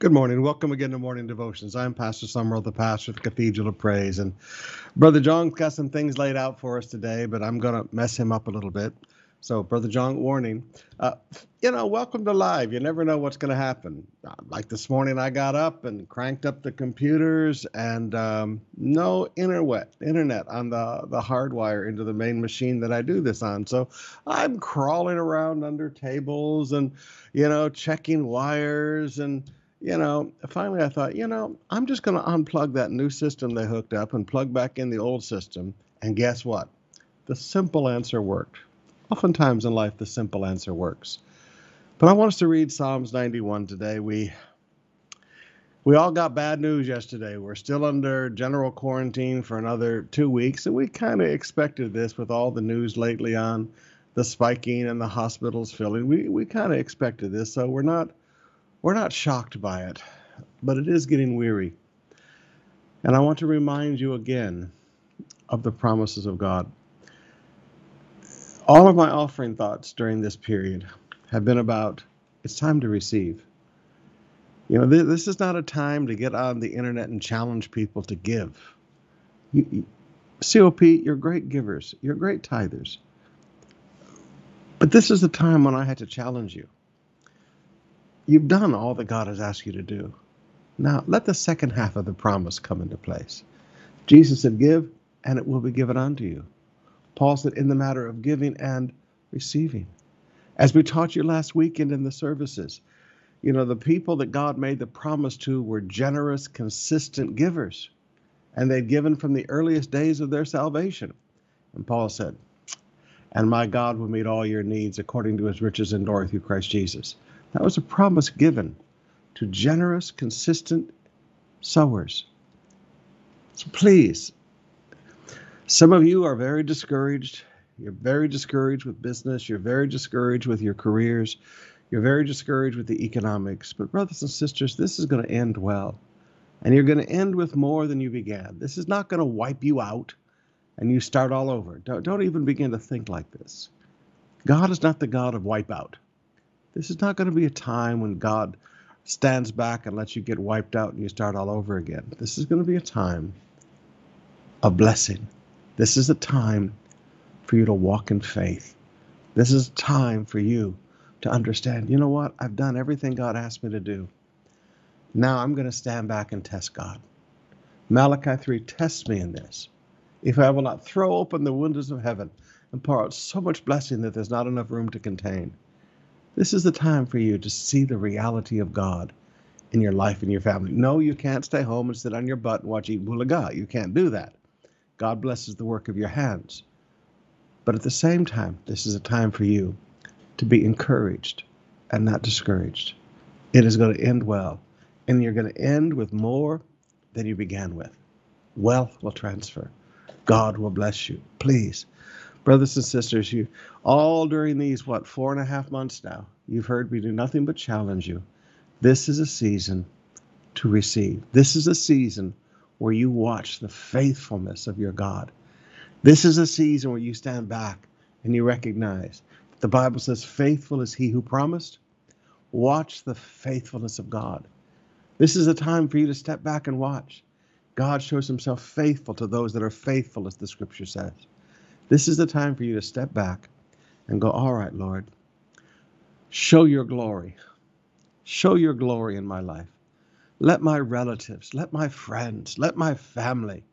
Good morning. Welcome again to Morning Devotions. I'm Pastor Summerall, the pastor of the Cathedral of Praise. And Brother John's got some things laid out for us today, but I'm going to mess him up a little bit. So, Brother John, warning. Uh, you know, welcome to live. You never know what's going to happen. Uh, like this morning, I got up and cranked up the computers, and um, no internet, internet on the the hardwire into the main machine that I do this on. So I'm crawling around under tables and, you know, checking wires and you know, finally I thought, you know, I'm just going to unplug that new system they hooked up and plug back in the old system. And guess what? The simple answer worked. Oftentimes in life, the simple answer works. But I want us to read Psalms 91 today. We we all got bad news yesterday. We're still under general quarantine for another two weeks, and we kind of expected this with all the news lately on the spiking and the hospitals filling. We we kind of expected this, so we're not we're not shocked by it, but it is getting weary. And I want to remind you again of the promises of God. All of my offering thoughts during this period have been about it's time to receive. You know, this is not a time to get on the internet and challenge people to give. You, you, COP, you're great givers, you're great tithers. But this is the time when I had to challenge you. You've done all that God has asked you to do. Now, let the second half of the promise come into place. Jesus said, Give, and it will be given unto you. Paul said, In the matter of giving and receiving. As we taught you last weekend in the services, you know, the people that God made the promise to were generous, consistent givers, and they'd given from the earliest days of their salvation. And Paul said, And my God will meet all your needs according to his riches and glory through Christ Jesus. That was a promise given to generous, consistent sowers. So please, some of you are very discouraged. You're very discouraged with business. You're very discouraged with your careers. You're very discouraged with the economics. But, brothers and sisters, this is going to end well. And you're going to end with more than you began. This is not going to wipe you out and you start all over. Don't, don't even begin to think like this. God is not the God of wipeout. This is not going to be a time when God stands back and lets you get wiped out and you start all over again. This is going to be a time of blessing. This is a time for you to walk in faith. This is a time for you to understand, you know what? I've done everything God asked me to do. Now I'm going to stand back and test God. Malachi 3 tests me in this. If I will not throw open the windows of heaven and pour out so much blessing that there's not enough room to contain, this is the time for you to see the reality of God in your life and your family. No, you can't stay home and sit on your butt and watch Eat Bulaga. You can't do that. God blesses the work of your hands. But at the same time, this is a time for you to be encouraged and not discouraged. It is going to end well, and you're going to end with more than you began with. Wealth will transfer. God will bless you. Please brothers and sisters, you all during these, what, four and a half months now, you've heard me do nothing but challenge you. This is a season to receive. This is a season where you watch the faithfulness of your God. This is a season where you stand back and you recognize the Bible says, faithful is he who promised. Watch the faithfulness of God. This is a time for you to step back and watch. God shows himself faithful to those that are faithful, as the scripture says. This is the time for you to step back and go, All right, Lord, show your glory. Show your glory in my life. Let my relatives, let my friends, let my family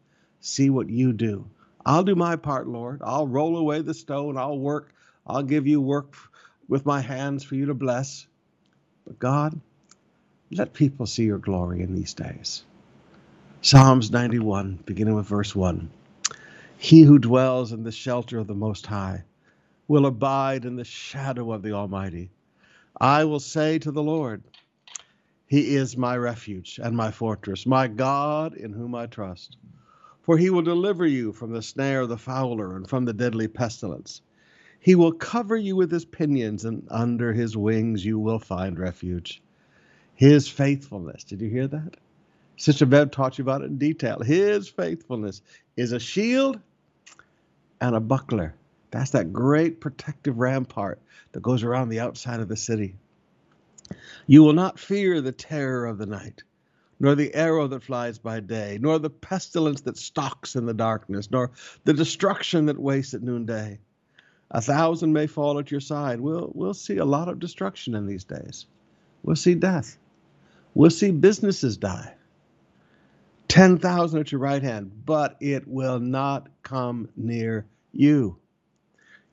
see what you do. I'll do my part, Lord. I'll roll away the stone. I'll work. I'll give you work with my hands for you to bless. But God, let people see your glory in these days. Psalms 91, beginning with verse 1. He who dwells in the shelter of the Most High will abide in the shadow of the Almighty. I will say to the Lord, He is my refuge and my fortress, my God in whom I trust. For he will deliver you from the snare of the fowler and from the deadly pestilence. He will cover you with his pinions, and under his wings you will find refuge. His faithfulness, did you hear that? Sister Bev taught you about it in detail. His faithfulness is a shield and a buckler. That's that great protective rampart that goes around the outside of the city. You will not fear the terror of the night, nor the arrow that flies by day, nor the pestilence that stalks in the darkness, nor the destruction that wastes at noonday. A thousand may fall at your side. We'll, we'll see a lot of destruction in these days. We'll see death. We'll see businesses die. 10,000 at your right hand, but it will not come near you.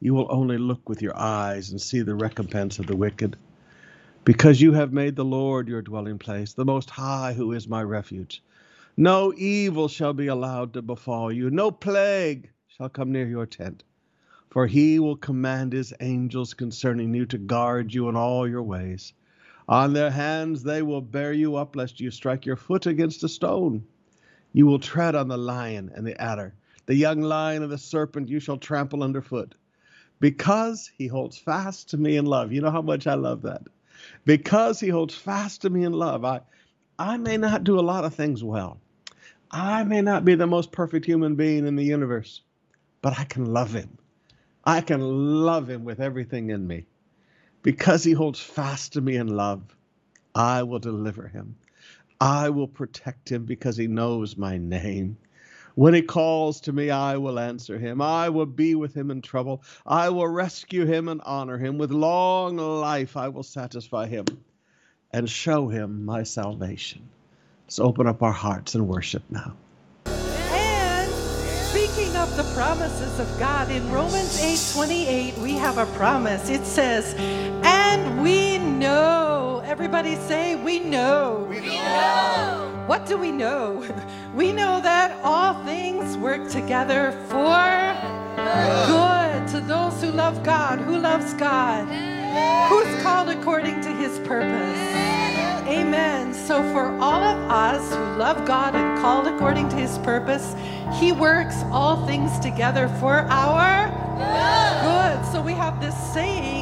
You will only look with your eyes and see the recompense of the wicked. Because you have made the Lord your dwelling place, the Most High, who is my refuge. No evil shall be allowed to befall you, no plague shall come near your tent. For he will command his angels concerning you to guard you in all your ways. On their hands they will bear you up, lest you strike your foot against a stone. You will tread on the lion and the adder, the young lion and the serpent you shall trample underfoot. Because he holds fast to me in love. You know how much I love that. Because he holds fast to me in love. I, I may not do a lot of things well. I may not be the most perfect human being in the universe, but I can love him. I can love him with everything in me. Because he holds fast to me in love, I will deliver him. I will protect him because he knows my name. When he calls to me, I will answer him. I will be with him in trouble. I will rescue him and honor him. With long life, I will satisfy him and show him my salvation. Let's open up our hearts and worship now. And speaking of the promises of God, in Romans 8 28, we have a promise. It says, And we know, everybody say, We know. We know. What do we know? We know that all things work together for good to those who love God. Who loves God? Who's called according to his purpose? Amen. So, for all of us who love God and called according to his purpose, he works all things together for our good. So, we have this saying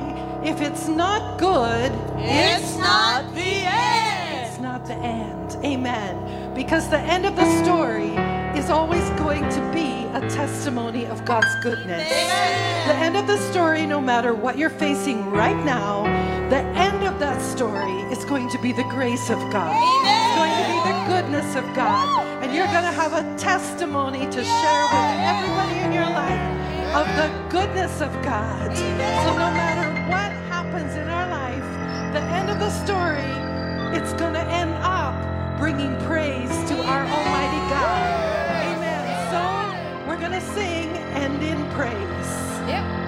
if it's not good, It's not the end. it's not the end. Amen. Because the end of the story is always going to be a testimony of God's goodness. The end of the story, no matter what you're facing right now, the end of that story is going to be the grace of God. It's going to be the goodness of God. And you're going to have a testimony to share with everybody in your life of the goodness of God. So no matter the story, it's going to end up bringing praise to our Almighty God. Amen. So we're going to sing and in praise. Yep.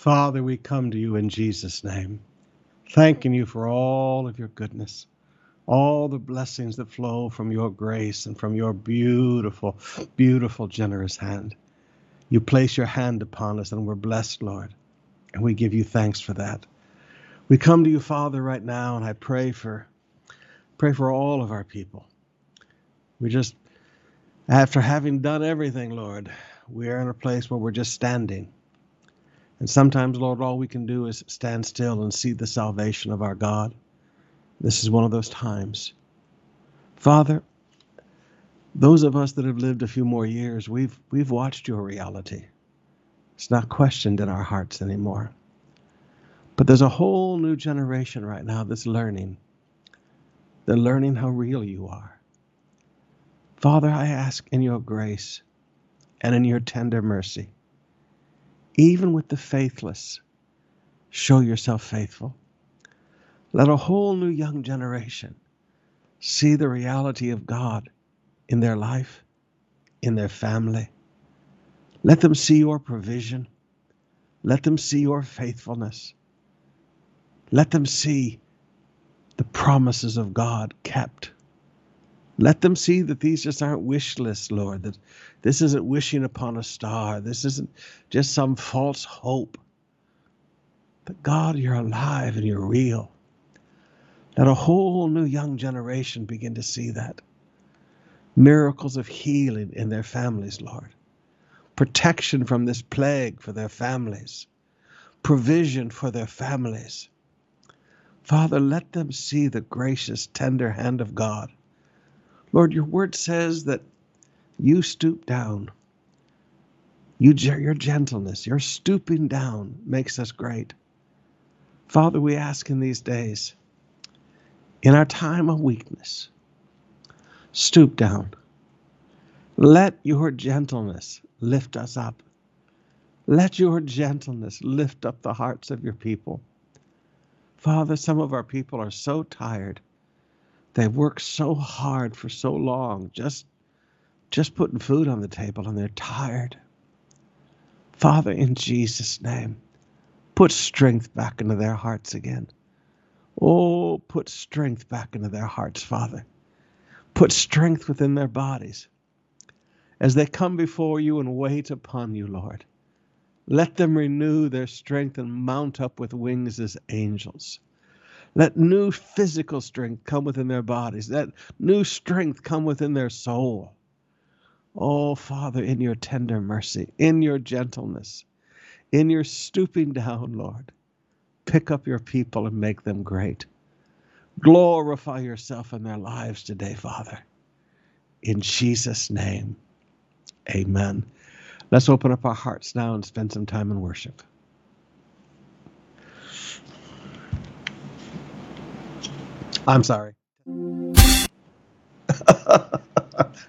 Father, we come to you in Jesus' name, thanking you for all of your goodness, all the blessings that flow from your grace and from your beautiful, beautiful, generous hand. You place your hand upon us, and we're blessed, Lord, and we give you thanks for that. We come to you, Father, right now, and I pray for pray for all of our people. We just, after having done everything, Lord, we are in a place where we're just standing. And sometimes, Lord, all we can do is stand still and see the salvation of our God. This is one of those times. Father, those of us that have lived a few more years, we've we've watched your reality. It's not questioned in our hearts anymore. But there's a whole new generation right now that's learning. They're learning how real you are. Father, I ask in your grace and in your tender mercy, even with the faithless, show yourself faithful. Let a whole new young generation see the reality of God in their life, in their family. Let them see your provision. Let them see your faithfulness. Let them see the promises of God kept. Let them see that these just aren't wish lists, Lord, that this isn't wishing upon a star. This isn't just some false hope. But God, you're alive and you're real. Let a whole new young generation begin to see that. Miracles of healing in their families, Lord. Protection from this plague for their families. Provision for their families. Father, let them see the gracious, tender hand of God. Lord, your word says that you stoop down. You, your gentleness, your stooping down makes us great. Father, we ask in these days, in our time of weakness, stoop down. Let your gentleness lift us up. Let your gentleness lift up the hearts of your people. Father, some of our people are so tired. They've worked so hard for so long, just just putting food on the table, and they're tired. Father, in Jesus' name, put strength back into their hearts again. Oh, put strength back into their hearts, Father. Put strength within their bodies as they come before you and wait upon you, Lord. Let them renew their strength and mount up with wings as angels. Let new physical strength come within their bodies. Let new strength come within their soul. Oh, Father, in your tender mercy, in your gentleness, in your stooping down, Lord, pick up your people and make them great. Glorify yourself in their lives today, Father. In Jesus' name, amen. Let's open up our hearts now and spend some time in worship. I'm sorry.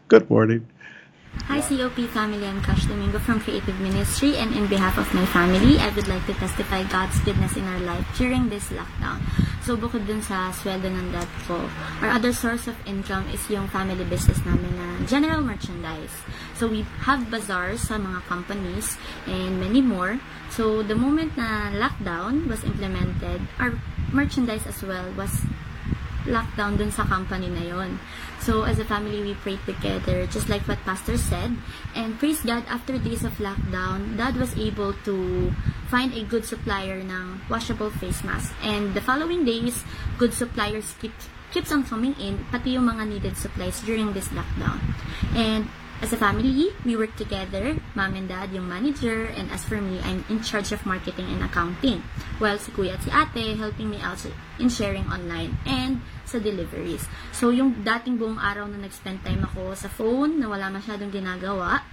Good morning. Hi COP family, I'm Cash Domingo from Creative Ministry and in behalf of my family, I would like to testify God's goodness in our life during this lockdown. So bukod dun sa sweldo ng dad ko, our other source of income is yung family business namin na general merchandise. So we have bazaars sa mga companies and many more. So the moment na lockdown was implemented, our merchandise as well was lockdown dun sa company na yon. So, as a family, we prayed together, just like what Pastor said. And praise God, after days of lockdown, Dad was able to find a good supplier ng washable face mask. And the following days, good suppliers keep, keeps on coming in, pati yung mga needed supplies during this lockdown. And as a family, we work together, mom and dad yung manager, and as for me, I'm in charge of marketing and accounting. While si kuya at si ate helping me out in sharing online and sa deliveries. So, yung dating buong araw na nag-spend time ako sa phone, na wala masyadong ginagawa,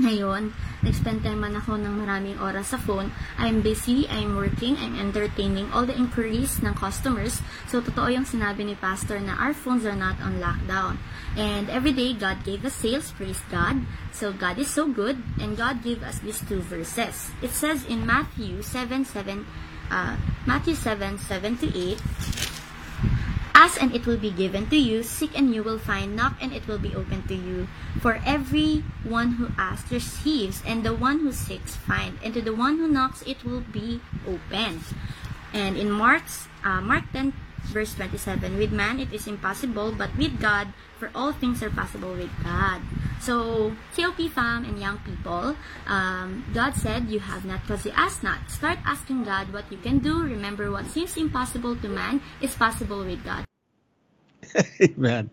ngayon, nag-spend time man ako ng maraming oras sa phone. I'm busy, I'm working, I'm entertaining all the inquiries ng customers. So, totoo yung sinabi ni Pastor na our phones are not on lockdown. And every day, God gave us sales, praise God. So, God is so good, and God gave us these two verses. It says in Matthew 7, 7, uh, Matthew 7, 7 to 8, Ask and it will be given to you. Seek and you will find. Knock and it will be opened to you. For every one who asks receives, and the one who seeks finds, and to the one who knocks it will be opened. And in Mark, uh, Mark 10, verse 27, with man it is impossible, but with God, for all things are possible with God. So, COP fam and young people, um, God said, You have not because you ask not. Start asking God what you can do. Remember, what seems impossible to man is possible with God. Amen.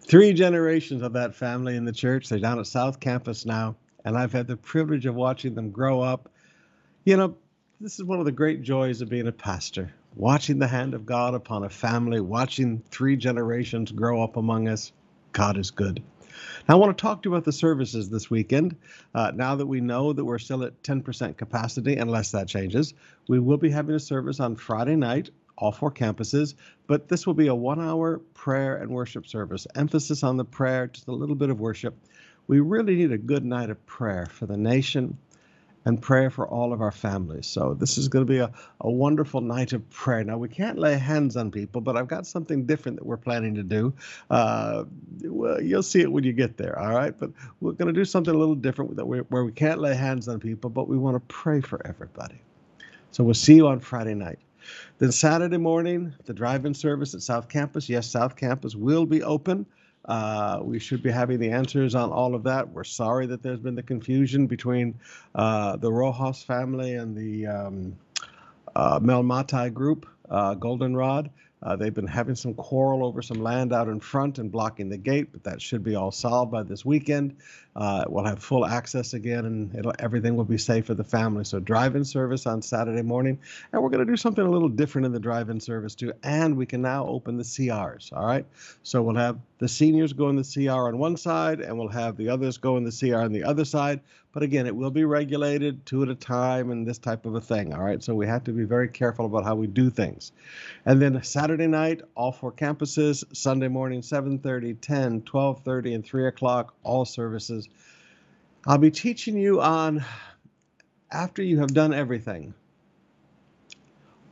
Three generations of that family in the church. They're down at South Campus now, and I've had the privilege of watching them grow up. You know, this is one of the great joys of being a pastor watching the hand of God upon a family, watching three generations grow up among us. God is good. Now, I want to talk to you about the services this weekend. Uh, now that we know that we're still at 10% capacity, unless that changes, we will be having a service on Friday night, all four campuses, but this will be a one hour prayer and worship service. Emphasis on the prayer, just a little bit of worship. We really need a good night of prayer for the nation, and prayer for all of our families. So this is going to be a, a wonderful night of prayer. Now we can't lay hands on people, but I've got something different that we're planning to do. Uh, well, you'll see it when you get there. All right, but we're going to do something a little different where we can't lay hands on people, but we want to pray for everybody. So we'll see you on Friday night. Then Saturday morning, the drive-in service at South Campus. Yes, South Campus will be open. Uh, we should be having the answers on all of that. We're sorry that there's been the confusion between uh, the Rojas family and the um, uh, group, uh, Goldenrod. Uh, they've been having some quarrel over some land out in front and blocking the gate, but that should be all solved by this weekend. Uh, we'll have full access again, and everything will be safe for the family. So, drive-in service on Saturday morning, and we're going to do something a little different in the drive-in service too. And we can now open the CRs. All right, so we'll have the seniors go in the CR on one side, and we'll have the others go in the CR on the other side. But again, it will be regulated two at a time and this type of a thing. All right, so we have to be very careful about how we do things. And then Saturday night, all four campuses. Sunday morning, 7:30, 10, 12:30, and 3 o'clock, all services. I'll be teaching you on after you have done everything.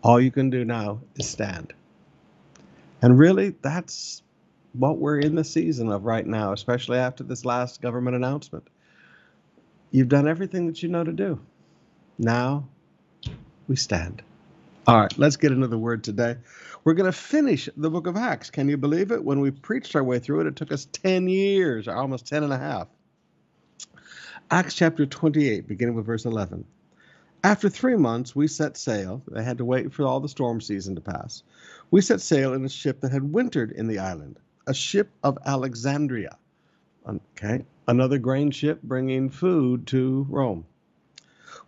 All you can do now is stand. And really, that's what we're in the season of right now, especially after this last government announcement. You've done everything that you know to do. Now we stand. All right, let's get into the word today. We're going to finish the book of Acts. Can you believe it? When we preached our way through it, it took us 10 years, or almost 10 and a half. Acts chapter 28, beginning with verse 11. After three months, we set sail. They had to wait for all the storm season to pass. We set sail in a ship that had wintered in the island, a ship of Alexandria. Okay, another grain ship bringing food to Rome,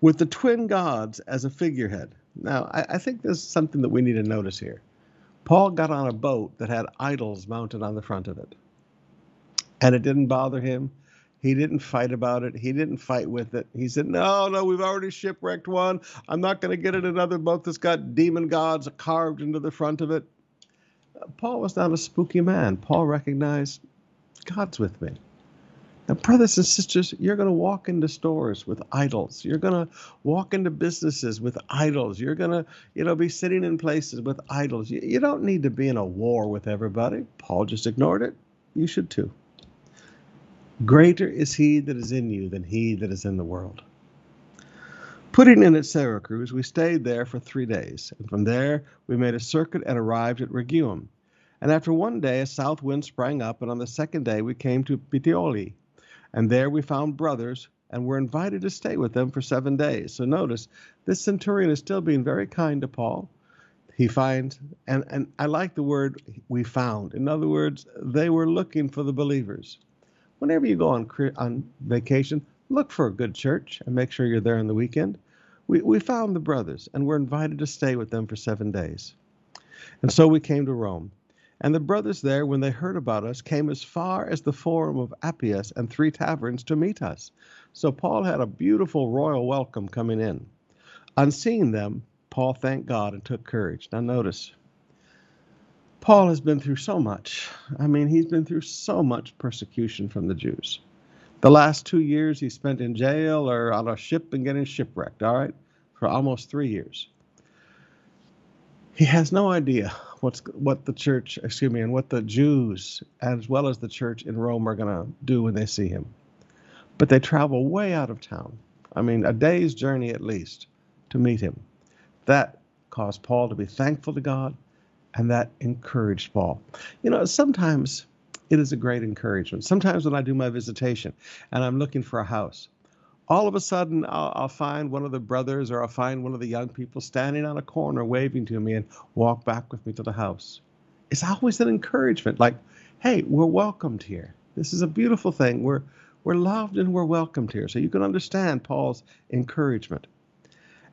with the twin gods as a figurehead. Now, I, I think there's something that we need to notice here. Paul got on a boat that had idols mounted on the front of it, and it didn't bother him. He didn't fight about it. He didn't fight with it. He said, No, no, we've already shipwrecked one. I'm not going to get in another boat that's got demon gods carved into the front of it. Paul was not a spooky man. Paul recognized God's with me. Now, brothers and sisters, you're going to walk into stores with idols. You're going to walk into businesses with idols. You're going to, you know, be sitting in places with idols. You, you don't need to be in a war with everybody. Paul just ignored it. You should too. Greater is he that is in you than he that is in the world. Putting in at Syracuse, we stayed there for three days, and from there we made a circuit and arrived at Rhegium. And after one day a south wind sprang up, and on the second day we came to Puteoli, and there we found brothers and were invited to stay with them for seven days. So notice, this centurion is still being very kind to Paul. He finds, and, and I like the word we found. In other words, they were looking for the believers. Whenever you go on, on vacation, look for a good church and make sure you're there on the weekend. We, we found the brothers and were invited to stay with them for seven days. And so we came to Rome. And the brothers there, when they heard about us, came as far as the Forum of Appius and three taverns to meet us. So Paul had a beautiful royal welcome coming in. On seeing them, Paul thanked God and took courage. Now, notice, Paul has been through so much. I mean, he's been through so much persecution from the Jews. The last two years he spent in jail or on a ship and getting shipwrecked, all right, for almost three years. He has no idea what's what the church, excuse me, and what the Jews as well as the church in Rome are going to do when they see him. But they travel way out of town. I mean, a day's journey at least to meet him. That caused Paul to be thankful to God, and that encouraged Paul. You know, sometimes it is a great encouragement. Sometimes when I do my visitation and I'm looking for a house, all of a sudden I'll, I'll, find one of the brothers or I'll find one of the young people standing on a corner waving to me and walk back with me to the house. It's always an encouragement like, hey, we're welcomed here. This is a beautiful thing. We're, we're loved and we're welcomed here. So you can understand Paul's encouragement.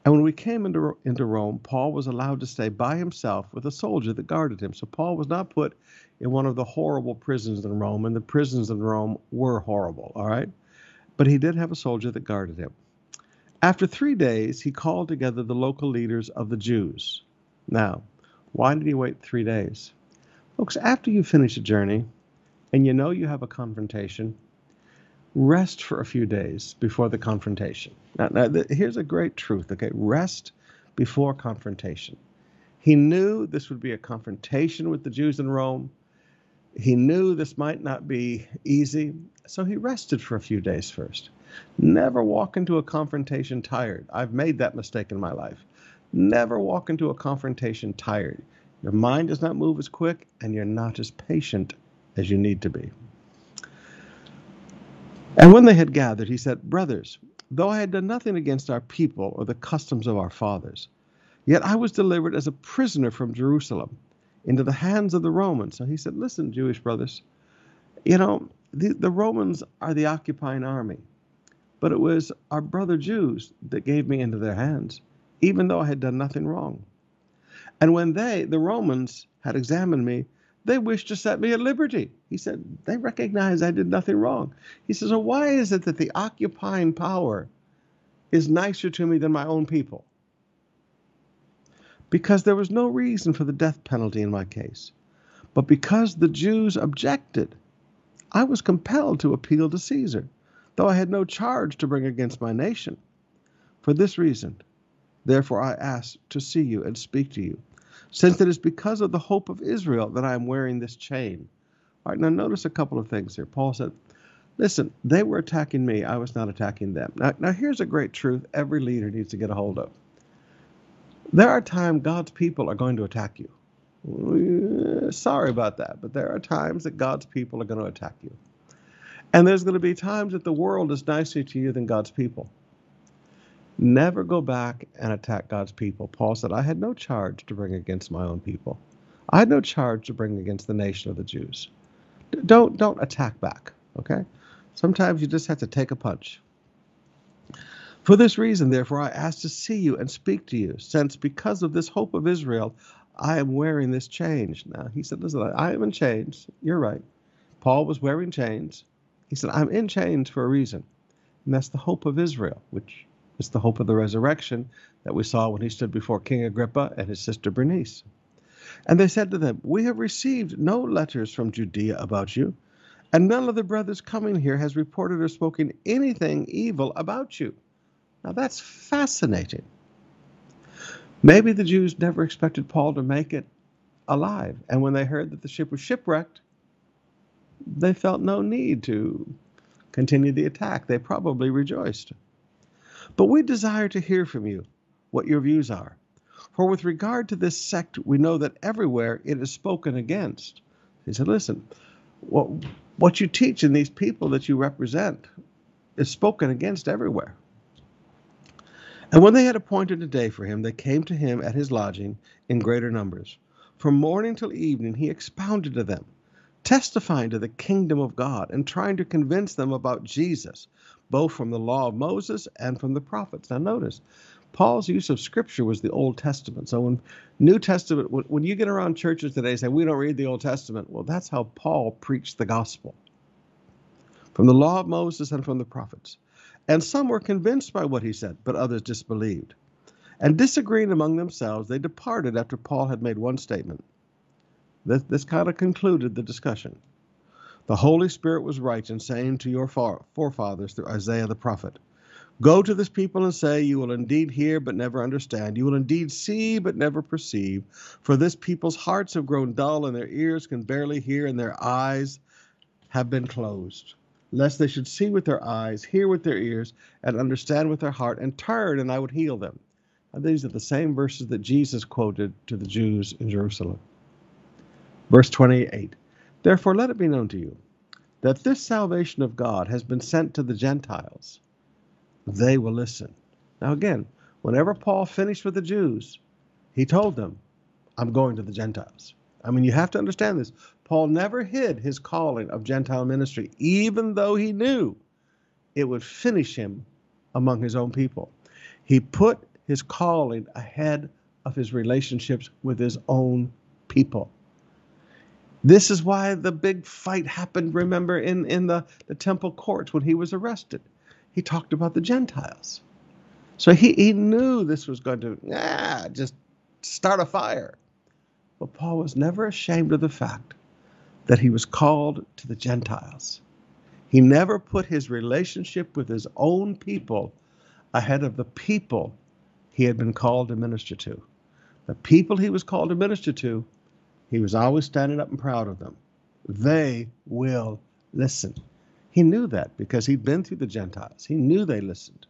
And when we came into, into Rome, Paul was allowed to stay by himself with a soldier that guarded him. So Paul was not put in one of the horrible prisons in Rome, and the prisons in Rome were horrible, all right? But he did have a soldier that guarded him. After three days, he called together the local leaders of the Jews. Now, why did he wait three days? Folks, after you finish a journey and you know you have a confrontation, rest for a few days before the confrontation. Now, now here's a great truth, okay? Rest before confrontation. He knew this would be a confrontation with the Jews in Rome. He knew this might not be easy, so he rested for a few days first. Never walk into a confrontation tired. I've made that mistake in my life. Never walk into a confrontation tired. Your mind does not move as quick, and you're not as patient as you need to be. And when they had gathered, he said, Brothers, though I had done nothing against our people or the customs of our fathers, yet I was delivered as a prisoner from Jerusalem into the hands of the Romans. So he said, Listen, Jewish brothers, you know, the, the Romans are the occupying army, but it was our brother Jews that gave me into their hands, even though I had done nothing wrong. And when they, the Romans, had examined me, they wished to set me at liberty. He said, they recognize I did nothing wrong. He says, why is it that the occupying power is nicer to me than my own people? Because there was no reason for the death penalty in my case. But because the Jews objected, I was compelled to appeal to Caesar, though I had no charge to bring against my nation. For this reason, therefore, I asked to see you and speak to you since it is because of the hope of Israel that I am wearing this chain. All right, now notice a couple of things here. Paul said, Listen, they were attacking me, I was not attacking them. Now, now here's a great truth every leader needs to get a hold of. There are times God's people are going to attack you. Sorry about that, but there are times that God's people are going to attack you. And there's going to be times that the world is nicer to you than God's people. Never go back and attack God's people. Paul said, I had no charge to bring against my own people. I had no charge to bring against the nation of the Jews. Don't don't attack back, okay? Sometimes you just have to take a punch. For this reason, therefore, I ask to see you and speak to you, since because of this hope of Israel, I am wearing this change. Now, he said, Listen, I am in chains. You're right. Paul was wearing chains. He said, I'm in chains for a reason. And that's the hope of Israel, which it's the hope of the resurrection that we saw when he stood before King Agrippa and his sister Bernice. And they said to them, We have received no letters from Judea about you, and none of the brothers coming here has reported or spoken anything evil about you. Now that's fascinating. Maybe the Jews never expected Paul to make it alive, and when they heard that the ship was shipwrecked, they felt no need to continue the attack. They probably rejoiced. But we desire to hear from you what your views are. For with regard to this sect, we know that everywhere it is spoken against. He said, Listen, what, what you teach in these people that you represent is spoken against everywhere. And when they had appointed a day for him, they came to him at his lodging in greater numbers. From morning till evening, he expounded to them, testifying to the kingdom of God and trying to convince them about Jesus, both from the law of Moses and from the prophets. Now, notice, Paul's use of scripture was the Old Testament. So, when New Testament, when you get around churches today say, we don't read the Old Testament, well, that's how Paul preached the gospel from the law of Moses and from the prophets. And some were convinced by what he said, but others disbelieved. And disagreeing among themselves, they departed after Paul had made one statement. This, this kind of concluded the discussion. The Holy Spirit was right in saying to your forefathers through Isaiah the prophet, Go to this people and say, You will indeed hear, but never understand. You will indeed see, but never perceive. For this people's hearts have grown dull, and their ears can barely hear, and their eyes have been closed. Lest they should see with their eyes, hear with their ears, and understand with their heart, and turn, and I would heal them. These are the same verses that Jesus quoted to the Jews in Jerusalem. Verse 28 Therefore, let it be known to you that this salvation of God has been sent to the Gentiles they will listen. Now, again, whenever Paul finished with the Jews, he told them, I'm going to the Gentiles. I mean, you have to understand this. Paul never hid his calling of Gentile ministry, even though he knew it would finish him among his own people. He put his calling ahead of his relationships with his own people. This is why the big fight happened, remember, in, in the, the temple courts when he was arrested he talked about the Gentiles. So he, he knew this was going to ah, just start a fire. But Paul was never ashamed of the fact that he was called to the Gentiles. He never put his relationship with his own people ahead of the people he had been called to minister to. The people he was called to minister to, he was always standing up and proud of them. They will listen. He knew that because he'd been through the Gentiles. He knew they listened.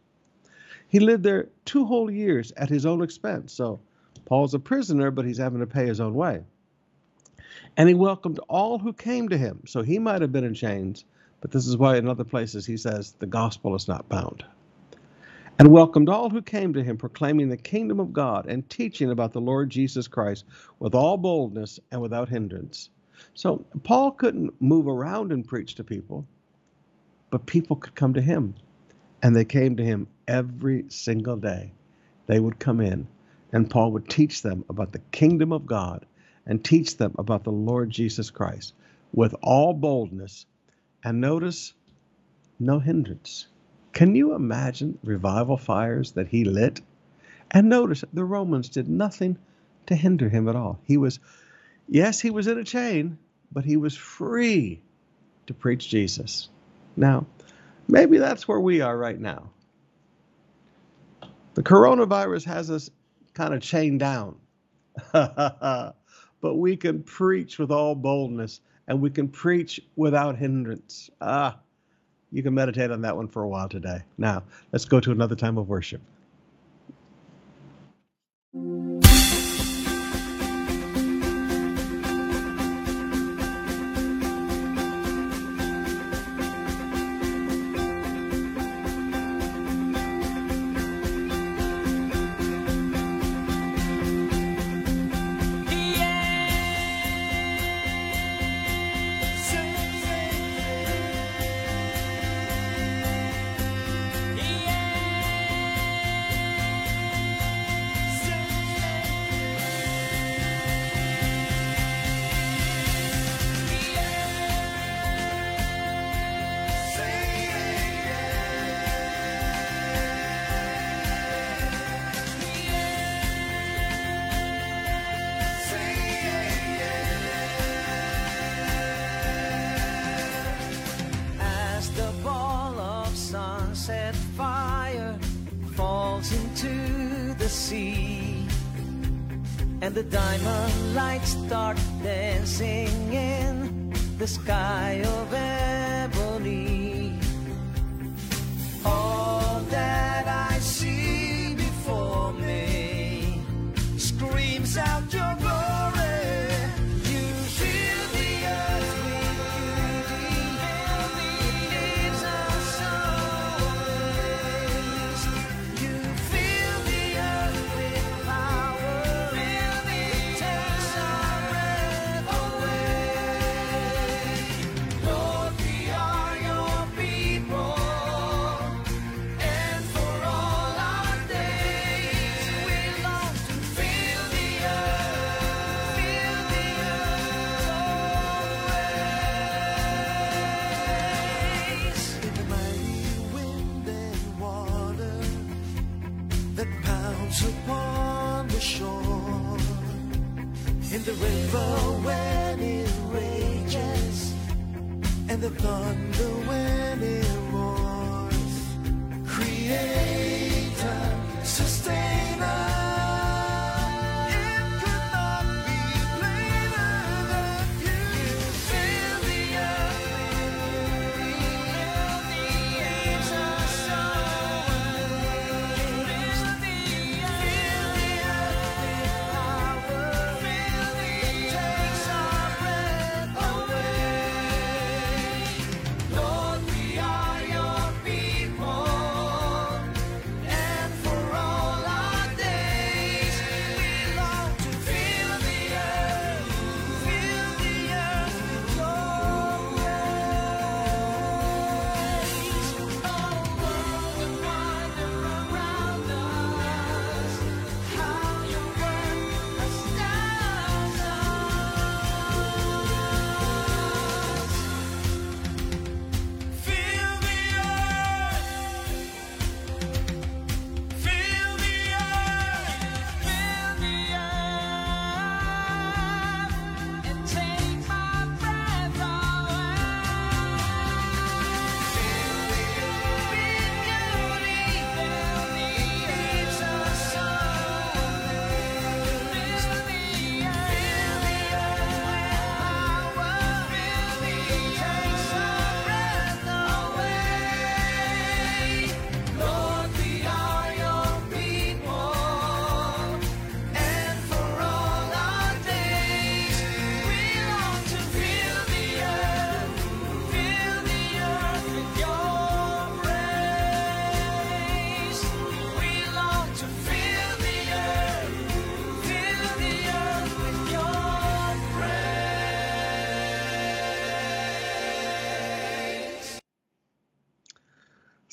He lived there two whole years at his own expense. So Paul's a prisoner, but he's having to pay his own way. And he welcomed all who came to him. So he might have been in chains, but this is why in other places he says the gospel is not bound. And welcomed all who came to him, proclaiming the kingdom of God and teaching about the Lord Jesus Christ with all boldness and without hindrance. So Paul couldn't move around and preach to people but people could come to him. And they came to him every single day. They would come in, and Paul would teach them about the kingdom of God and teach them about the Lord Jesus Christ with all boldness. And notice, no hindrance. Can you imagine revival fires that he lit? And notice, the Romans did nothing to hinder him at all. He was, yes, he was in a chain, but he was free to preach Jesus. Now, maybe that's where we are right now. The coronavirus has us kind of chained down. but we can preach with all boldness and we can preach without hindrance. Ah, you can meditate on that one for a while today. Now, let's go to another time of worship.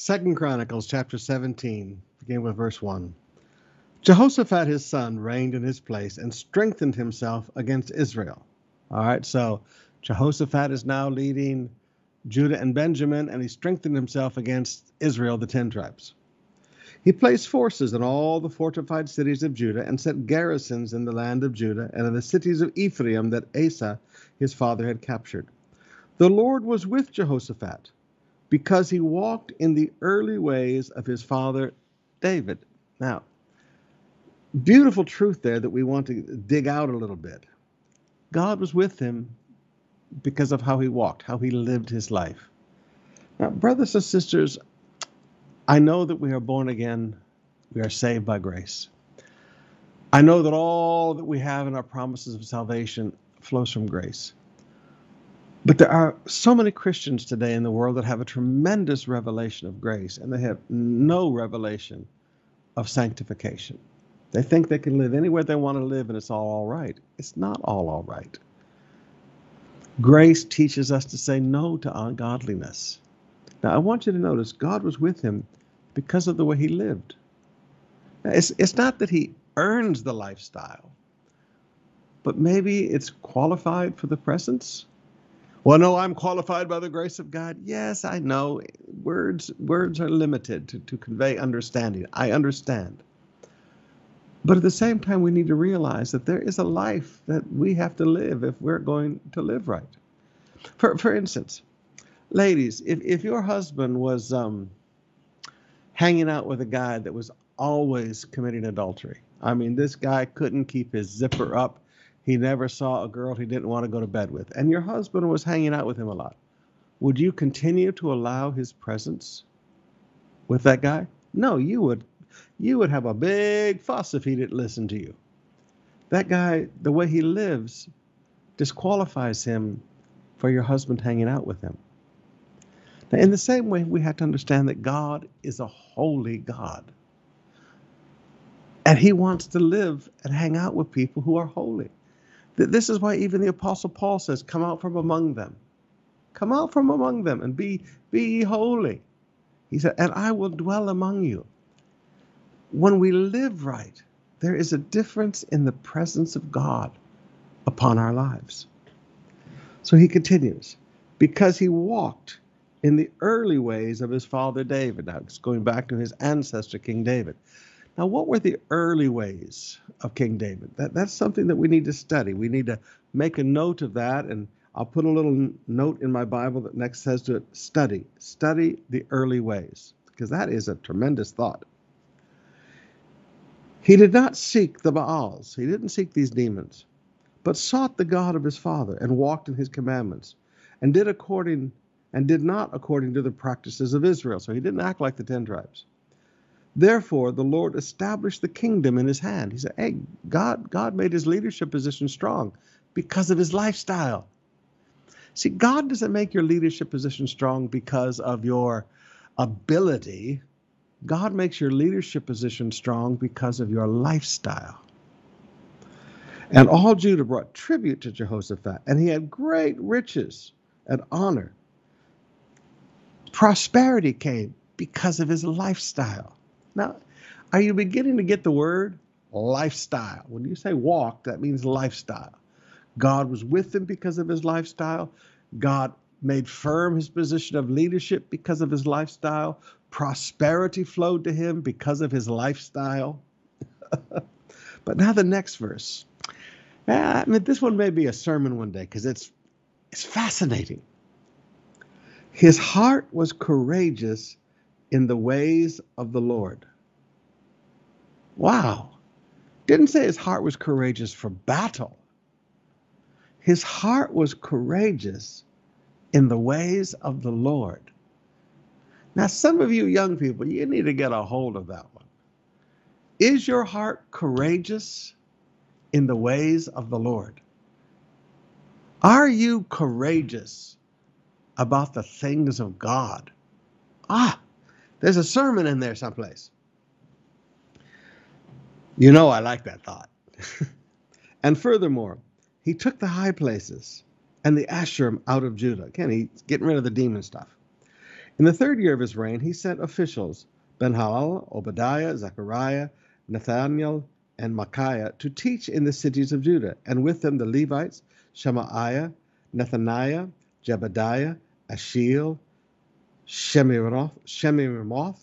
Second Chronicles chapter 17, beginning with verse 1. Jehoshaphat his son reigned in his place and strengthened himself against Israel. All right, so Jehoshaphat is now leading Judah and Benjamin, and he strengthened himself against Israel, the ten tribes. He placed forces in all the fortified cities of Judah and set garrisons in the land of Judah and in the cities of Ephraim that Asa his father had captured. The Lord was with Jehoshaphat because he walked in the early ways of his father David. Now, beautiful truth there that we want to dig out a little bit. God was with him because of how he walked, how he lived his life. Now, brothers and sisters, I know that we are born again, we are saved by grace. I know that all that we have in our promises of salvation flows from grace. But there are so many Christians today in the world that have a tremendous revelation of grace and they have no revelation of sanctification. They think they can live anywhere they want to live and it's all all right. It's not all all right. Grace teaches us to say no to ungodliness. Now, I want you to notice God was with him because of the way he lived. Now, It's, it's not that he earns the lifestyle, but maybe it's qualified for the presence. Well, no, I'm qualified by the grace of God. Yes, I know. Words words are limited to, to convey understanding. I understand. But at the same time, we need to realize that there is a life that we have to live if we're going to live right. For for instance, ladies, if, if your husband was um, hanging out with a guy that was always committing adultery, I mean, this guy couldn't keep his zipper up. He never saw a girl he didn't want to go to bed with, and your husband was hanging out with him a lot. Would you continue to allow his presence with that guy? No, you would. You would have a big fuss if he didn't listen to you. That guy, the way he lives, disqualifies him for your husband hanging out with him. Now, in the same way, we have to understand that God is a holy God. And he wants to live and hang out with people who are holy. Th- This is why even the Apostle Paul says, Come out from among them. Come out from among them and be, be holy. He said, And I will dwell among you. When we live right, there is a difference in the presence of God upon our lives. So he continues, because he walked in the early ways of his father David. Now, it's going back to his ancestor, King David. Now, what were the early ways of King David? That, that's something that we need to study. We need to make a note of that, and I'll put a little note in my Bible that next says to it study. Study the early ways. because that is a tremendous thought. He did not seek the Baals, he didn't seek these demons, but sought the God of his father and walked in his commandments and did according and did not according to the practices of Israel. So he didn't act like the 10 tribes. Therefore, the Lord established the kingdom in his hand. He said, Hey, God, God made his leadership position strong because of his lifestyle. See, God doesn't make your leadership position strong because of your ability. God makes your leadership position strong because of your lifestyle. And all Judah brought tribute to Jehoshaphat, and he had great riches and honor. Prosperity came because of his lifestyle. Now, are you beginning to get the word lifestyle? When you say walk, that means lifestyle. God was with him because of his lifestyle. God made firm his position of leadership because of his lifestyle. Prosperity flowed to him because of his lifestyle. but now the next verse. Ah, I mean, this one may be a sermon one day because it's it's fascinating. His heart was courageous in the ways of the Lord. Wow. Didn't say his heart was courageous for battle. His heart was courageous in the ways of the Lord. Now, some of you young people, you need to get a hold of that one. Is your heart courageous in the ways of the Lord? Are you courageous about the things of God? Ah, there's a sermon in there someplace. You know, I like that thought. and furthermore, he took the high places and the Asherim out of Judah. Again, he's getting rid of the demon stuff. In the third year of his reign, he sent officials, Ben-Halal, Obadiah, Zechariah, Nathaniel, and Micaiah, to teach in the cities of Judah, and with them the Levites, Shemaiah, Nethaniah, Jebediah, Asahel, Shemiramoth,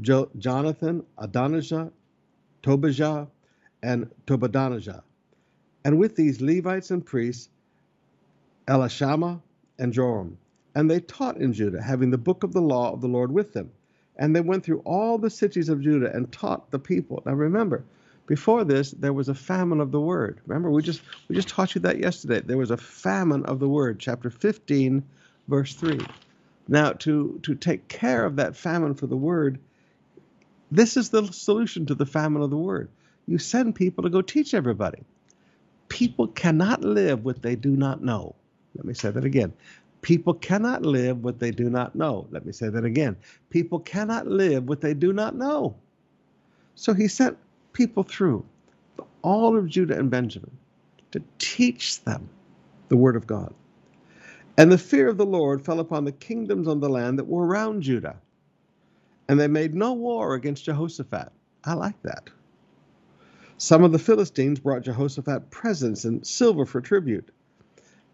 jo- Jonathan, Adonijah, Tobijah, and Tobadonijah. And with these Levites and priests, Elishama and Joram. And they taught in Judah, having the book of the law of the Lord with them. And they went through all the cities of Judah and taught the people. Now remember, before this, there was a famine of the word. Remember, we just we just taught you that yesterday. There was a famine of the word, chapter 15, verse 3. Now, to, to take care of that famine for the word, this is the solution to the famine of the word. You send people to go teach everybody. People cannot live what they do not know. Let me say that again. People cannot live what they do not know. Let me say that again. People cannot live what they do not know. So he sent people through all of Judah and Benjamin to teach them the word of God. And the fear of the Lord fell upon the kingdoms on the land that were around Judah. And they made no war against Jehoshaphat. I like that. Some of the Philistines brought Jehoshaphat presents and silver for tribute.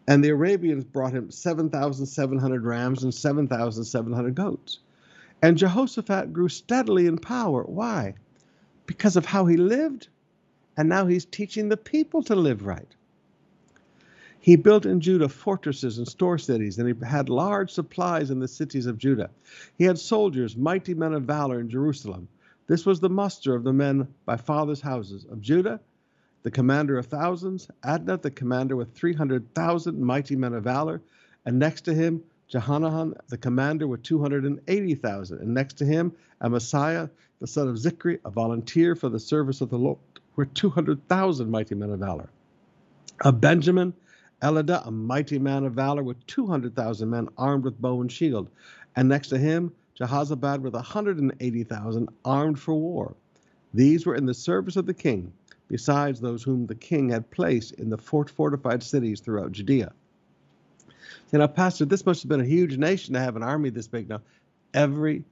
And the Arabians brought him 7,700 rams and 7,700 goats. And Jehoshaphat grew steadily in power. Why? Because of how he lived. And now he's teaching the people to live right. He built in Judah fortresses and store cities, and he had large supplies in the cities of Judah. He had soldiers, mighty men of valor in Jerusalem. This was the muster of the men by fathers' houses of Judah, the commander of thousands, Adnah, the commander with 300,000 mighty men of valor, and next to him, Jehohanan, the commander with 280,000, and next to him, Amasiah, the son of Zichri, a volunteer for the service of the Lord, with 200,000 mighty men of valor. Of Benjamin, Eliada, a mighty man of valor with 200,000 men armed with bow and shield, and next to him, Jehozabad with 180,000 armed for war. These were in the service of the king, besides those whom the king had placed in the fort fortified cities throughout Judea. You know, Pastor, this must have been a huge nation to have an army this big. Now, every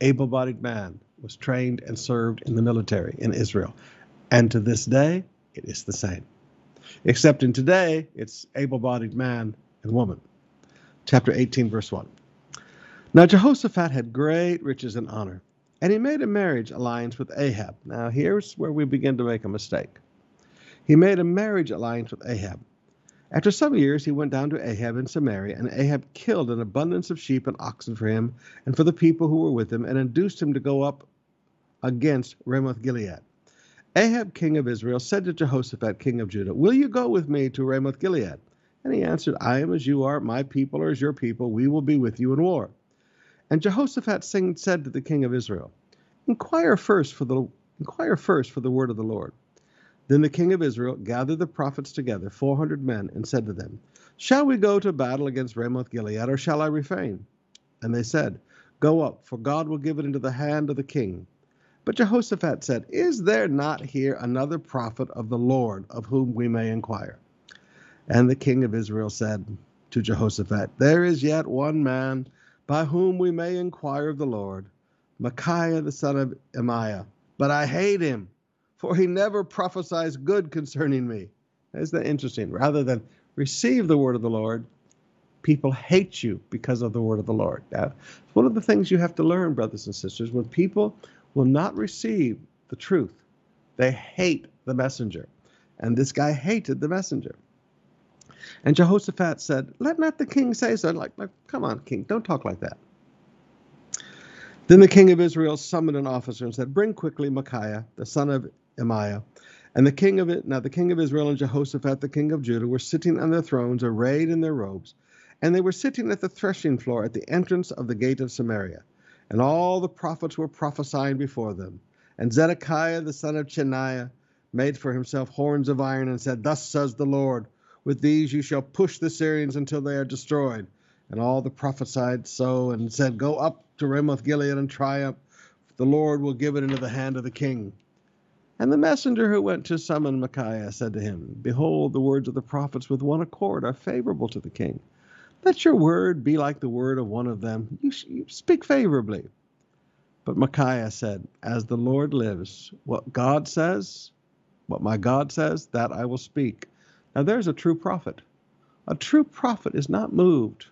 able bodied man was trained and served in the military in Israel. And to this day, it is the same. Except in today, it's able bodied man and woman. Chapter 18, verse 1. Now Jehoshaphat had great riches and honor, and he made a marriage alliance with Ahab. Now here's where we begin to make a mistake. He made a marriage alliance with Ahab, After some years, he went down to Ahab in Samaria, and Ahab killed an abundance of sheep and oxen for him and for the people who were with him, and induced him to go up against Ramoth Gilead. Ahab, king of Israel, said to Jehoshaphat, king of Judah, Will you go with me to Ramoth Gilead? And he answered, I am as you are, my people are as your people, we will be with you in war. And Jehoshaphat said to the king of Israel, Inquire first for the inquire first for the word of the Lord. Then the king of Israel gathered the prophets together, four hundred men, and said to them, Shall we go to battle against Ramoth Gilead, or shall I refrain? And they said, Go up, for God will give it into the hand of the king. But Jehoshaphat said, Is there not here another prophet of the Lord of whom we may inquire? And the king of Israel said to Jehoshaphat, There is yet one man by whom we may inquire of the Lord, Micaiah the son of Imlah. But I hate him, for he never prophesies good concerning me. Isn't that interesting? Rather than receive the word of the Lord, people hate you because of the word of the Lord. Now, one of the things you have to learn, brothers and sisters, when people will not receive the truth, they hate the messenger. And this guy hated the messenger. And Jehoshaphat said, Let not the king say so. Like, like, come on, king, don't talk like that. Then the king of Israel summoned an officer and said, Bring quickly Micaiah, the son of Imlah. And the king of it, now the king of Israel and Jehoshaphat, the king of Judah, were sitting on their thrones, arrayed in their robes. And they were sitting at the threshing floor at the entrance of the gate of Samaria. And all the prophets were prophesying before them. And Zedekiah, the son of Cheniah, made for himself horns of iron and said, Thus says the Lord, with these you shall push the Syrians until they are destroyed. And all the prophesied so and said, Go up to Ramoth Gilead and triumph. For the Lord will give it into the hand of the king. And the messenger who went to summon Micaiah said to him, Behold, the words of the prophets with one accord are favorable to the king. Let your word be like the word of one of them. You, you speak favorably. But Micaiah said, As the Lord lives, what God says, what my God says, that I will speak. Now there's a true prophet. A true prophet is not moved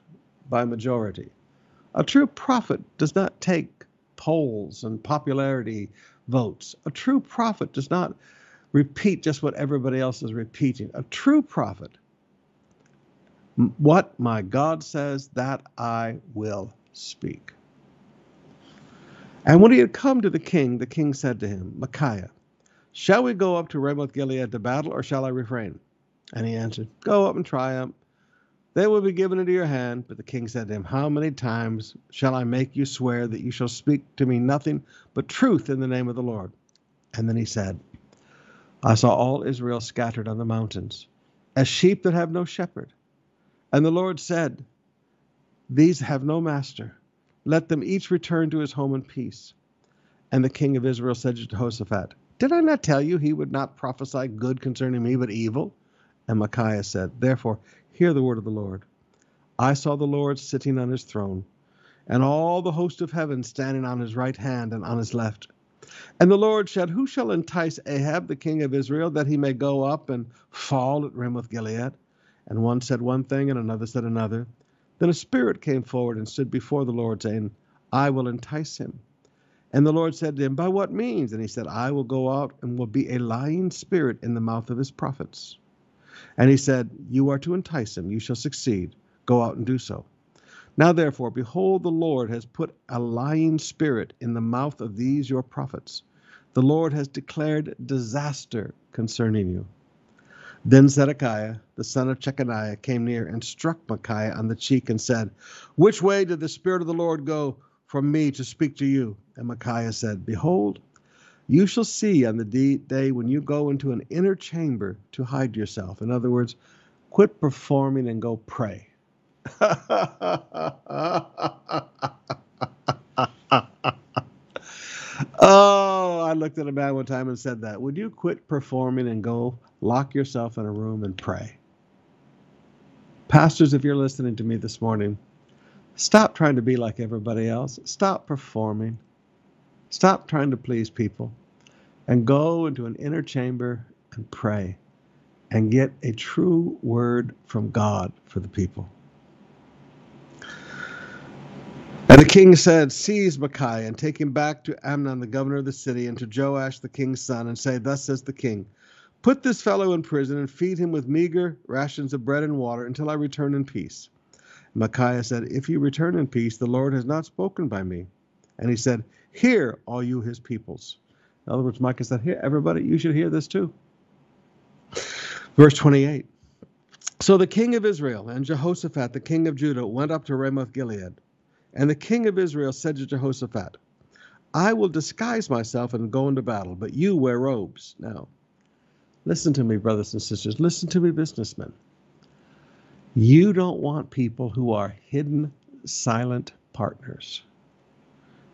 by majority. A true prophet does not take polls and popularity votes. A true prophet does not repeat just what everybody else is repeating. A true prophet, what my God says, that I will speak. And when he had come to the king, the king said to him, Micaiah, shall we go up to Ramoth Gilead to battle, or shall I refrain? And he answered, Go up and triumph. They will be given into your hand. But the king said to him, How many times shall I make you swear that you shall speak to me nothing but truth in the name of the Lord? And then he said, I saw all Israel scattered on the mountains, as sheep that have no shepherd. And the Lord said, These have no master. Let them each return to his home in peace. And the king of Israel said to Jehoshaphat, Did I not tell you he would not prophesy good concerning me, but evil? And Micaiah said, Therefore, hear the word of the Lord. I saw the Lord sitting on his throne, and all the host of heaven standing on his right hand and on his left. And the Lord said, Who shall entice Ahab, the king of Israel, that he may go up and fall at Ramoth Gilead? And one said one thing, and another said another. Then a spirit came forward and stood before the Lord, saying, I will entice him. And the Lord said to him, By what means? And he said, I will go out and will be a lying spirit in the mouth of his prophets. And he said, You are to entice him, you shall succeed. Go out and do so. Now therefore, behold, the Lord has put a lying spirit in the mouth of these your prophets. The Lord has declared disaster concerning you. Then Zedekiah, the son of Chechaniah, came near and struck Micaiah on the cheek and said, Which way did the Spirit of the Lord go from me to speak to you? And Micaiah said, Behold, you shall see on the day when you go into an inner chamber to hide yourself. In other words, quit performing and go pray. oh, I looked at a man one time and said that. Would you quit performing and go lock yourself in a room and pray? Pastors, if you're listening to me this morning, stop trying to be like everybody else. Stop performing. Stop trying to please people and go into an inner chamber and pray and get a true word from God for the people. And the king said, Seize Micaiah and take him back to Amon, the governor of the city, and to Joash, the king's son, and say, Thus says the king, Put this fellow in prison and feed him with meager rations of bread and water until I return in peace. Micaiah said, If you return in peace, the Lord has not spoken by me. And he said, Hear, all you his peoples. In other words, Micah said, Here, everybody, you should hear this too. Verse 28. So the king of Israel and Jehoshaphat, the king of Judah, went up to Ramoth Gilead. And the king of Israel said to Jehoshaphat, I will disguise myself and go into battle, but you wear robes. Now, listen to me, brothers and sisters. Listen to me, businessmen. You don't want people who are hidden, silent partners.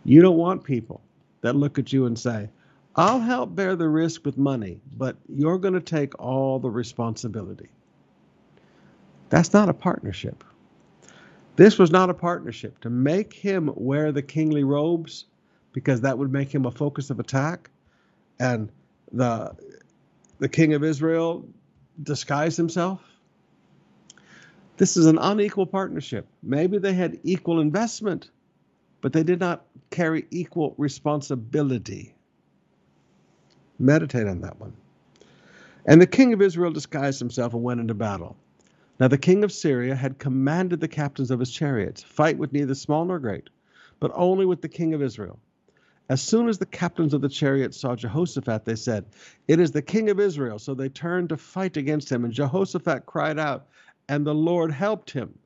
You don't want people that look at you and say, I'll help bear the risk with money, but you're going to take all the responsibility. That's not a partnership. This was not a partnership. To make him wear the kingly robes, because that would make him a focus of attack, and the the king of Israel disguise himself. This is an unequal partnership. Maybe they had equal investment, but they did not carry equal responsibility. Meditate on that one. And the king of Israel disguised himself and went into battle. Now the king of Syria had commanded the captains of his chariots, fight with neither small nor great, but only with the king of Israel. As soon as the captains of the chariots saw Jehoshaphat, they said, It is the king of Israel. So they turned to fight against him, and Jehoshaphat cried out, and the Lord helped him.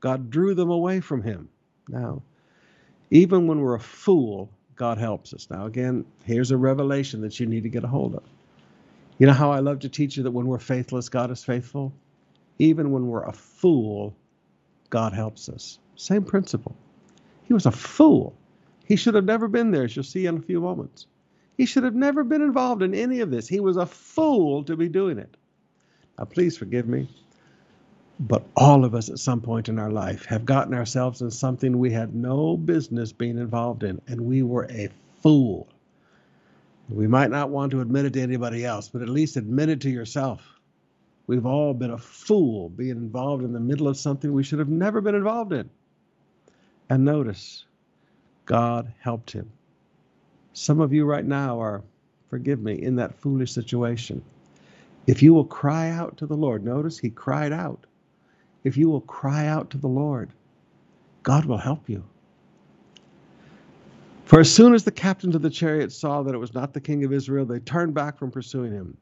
God drew them away from him. Now, even when we're a fool, God helps us. Now, again, here's a revelation that you need to get a hold of. You know how I love to teach you that when we're faithless, God is faithful? Even when we're a fool, God helps us. Same principle. He was a fool. He should have never been there, as you'll see in a few moments. He should have never been involved in any of this. He was a fool to be doing it. Now, please forgive me. But all of us at some point in our life have gotten ourselves in something we had no business being involved in, and we were a fool. We might not want to admit it to anybody else, but at least admit it to yourself. We've all been a fool being involved in the middle of something we should have never been involved in. And notice, God helped him. Some of you right now are, forgive me, in that foolish situation. If you will cry out to the Lord, notice he cried out. If you will cry out to the Lord, God will help you. For as soon as the captains of the chariots saw that it was not the king of Israel, they turned back from pursuing him.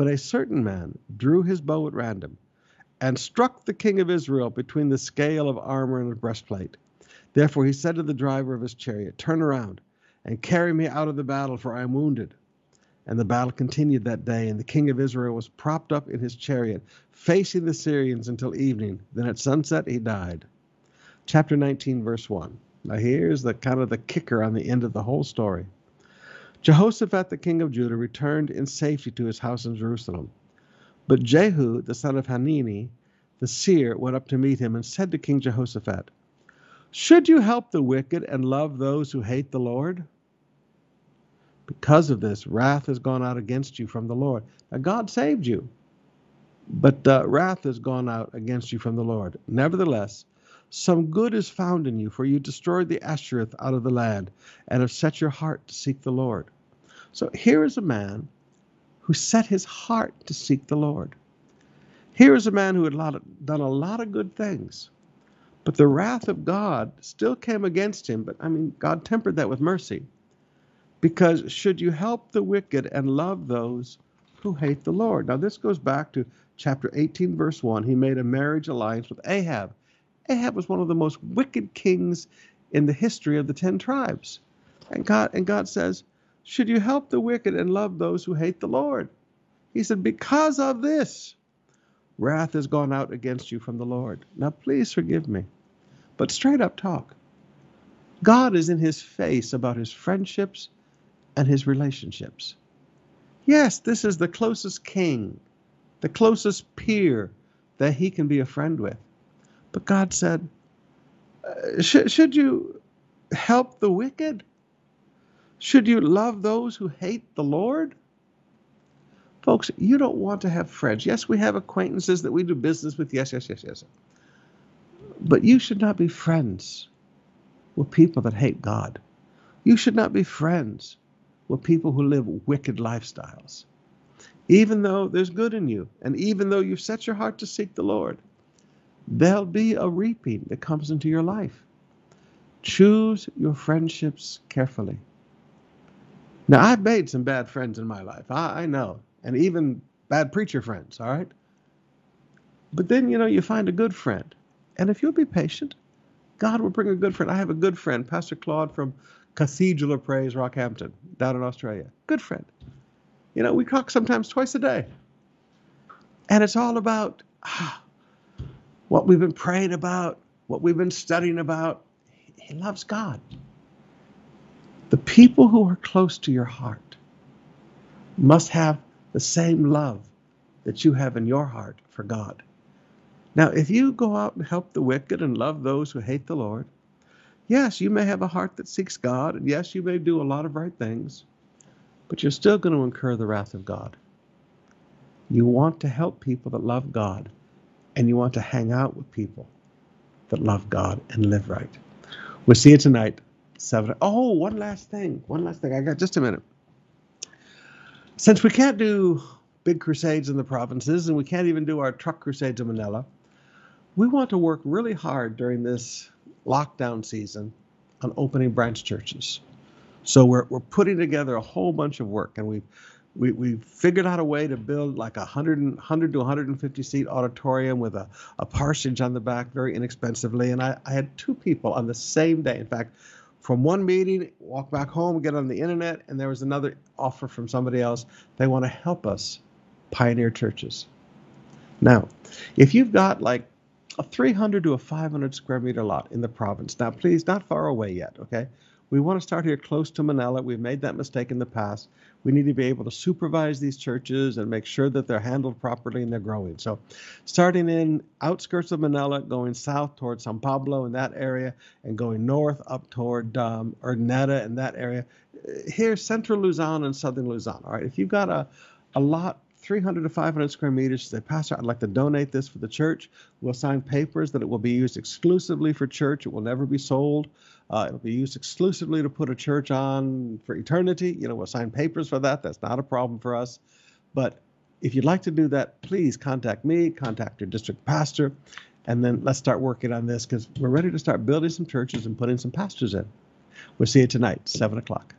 But a certain man drew his bow at random and struck the king of Israel between the scale of armor and the breastplate. Therefore he said to the driver of his chariot, Turn around and carry me out of the battle, for I am wounded. And the battle continued that day, and the king of Israel was propped up in his chariot, facing the Syrians until evening. Then at sunset he died. Chapter 19, verse 1. Now here's the kind of the kicker on the end of the whole story. Jehoshaphat the king of Judah returned in safety to his house in Jerusalem. But Jehu, the son of Hanani, the seer, went up to meet him and said to King Jehoshaphat, Should you help the wicked and love those who hate the Lord? Because of this, wrath has gone out against you from the Lord. Now, God saved you, but uh, wrath has gone out against you from the Lord. Nevertheless, some good is found in you, for you destroyed the Asheroth out of the land and have set your heart to seek the Lord. So here is a man who set his heart to seek the Lord. Here is a man who had done a lot of good things, but the wrath of God still came against him. But I mean, God tempered that with mercy. Because should you help the wicked and love those who hate the Lord? Now, this goes back to chapter 18, verse 1. He made a marriage alliance with Ahab. Ahab was one of the most wicked kings in the history of the ten tribes. And God, and God says, Should you help the wicked and love those who hate the Lord? He said, Because of this, wrath has gone out against you from the Lord. Now, please forgive me, but straight up talk. God is in his face about his friendships and his relationships. Yes, this is the closest king, the closest peer that he can be a friend with. But God said, uh, should, should you help the wicked? Should you love those who hate the Lord? Folks, you don't want to have friends. Yes, we have acquaintances that we do business with. Yes, yes, yes, yes. But you should not be friends with people that hate God. You should not be friends with people who live wicked lifestyles. even though there's good in you, and even though you've set your heart to seek the Lord, there'll be a reaping that comes into your life. Choose your friendships carefully. Now, I've made some bad friends in my life. I, I know. And even bad preacher friends, all right? But then, you know, you find a good friend. And if you'll be patient, God will bring a good friend. I have a good friend, Pastor Claude from Cathedral of Praise, Rockhampton, down in Australia. Good friend. You know, we talk sometimes twice a day. And it's all about ah, what we've been praying about, what we've been studying about. He loves God. The people who are close to your heart must have the same love that you have in your heart for God. Now, if you go out and help the wicked and love those who hate the Lord, yes, you may have a heart that seeks God, and yes, you may do a lot of right things, but you're still going to incur the wrath of God. You want to help people that love God, and you want to hang out with people that love God and live right. We'll see you tonight. Seven. Oh, one last thing. One last thing. I got just a minute. Since we can't do big crusades in the provinces and we can't even do our truck crusades in Manila, we want to work really hard during this lockdown season on opening branch churches. So we're, we're putting together a whole bunch of work and we've we, we figured out a way to build like a 100, 100 to 150 seat auditorium with a, a parsonage on the back very inexpensively. And I, I had two people on the same day. In fact, from one meeting, walk back home, get on the internet, and there was another offer from somebody else. They want to help us pioneer churches. Now, if you've got like a 300 to a 500 square meter lot in the province, now please, not far away yet, okay? We want to start here close to Manila. We've made that mistake in the past. We need to be able to supervise these churches and make sure that they're handled properly and they're growing. So, starting in outskirts of Manila, going south towards San Pablo in that area, and going north up toward um, Urdaneta in that area. Here, central Luzon and southern Luzon. All right, if you've got a, a lot 300 to 500 square meters. Say, Pastor, I'd like to donate this for the church. We'll sign papers that it will be used exclusively for church. It will never be sold. Uh, it'll be used exclusively to put a church on for eternity. You know, we'll sign papers for that. That's not a problem for us. But if you'd like to do that, please contact me, contact your district pastor, and then let's start working on this because we're ready to start building some churches and putting some pastors in. We'll see you tonight, 7 o'clock.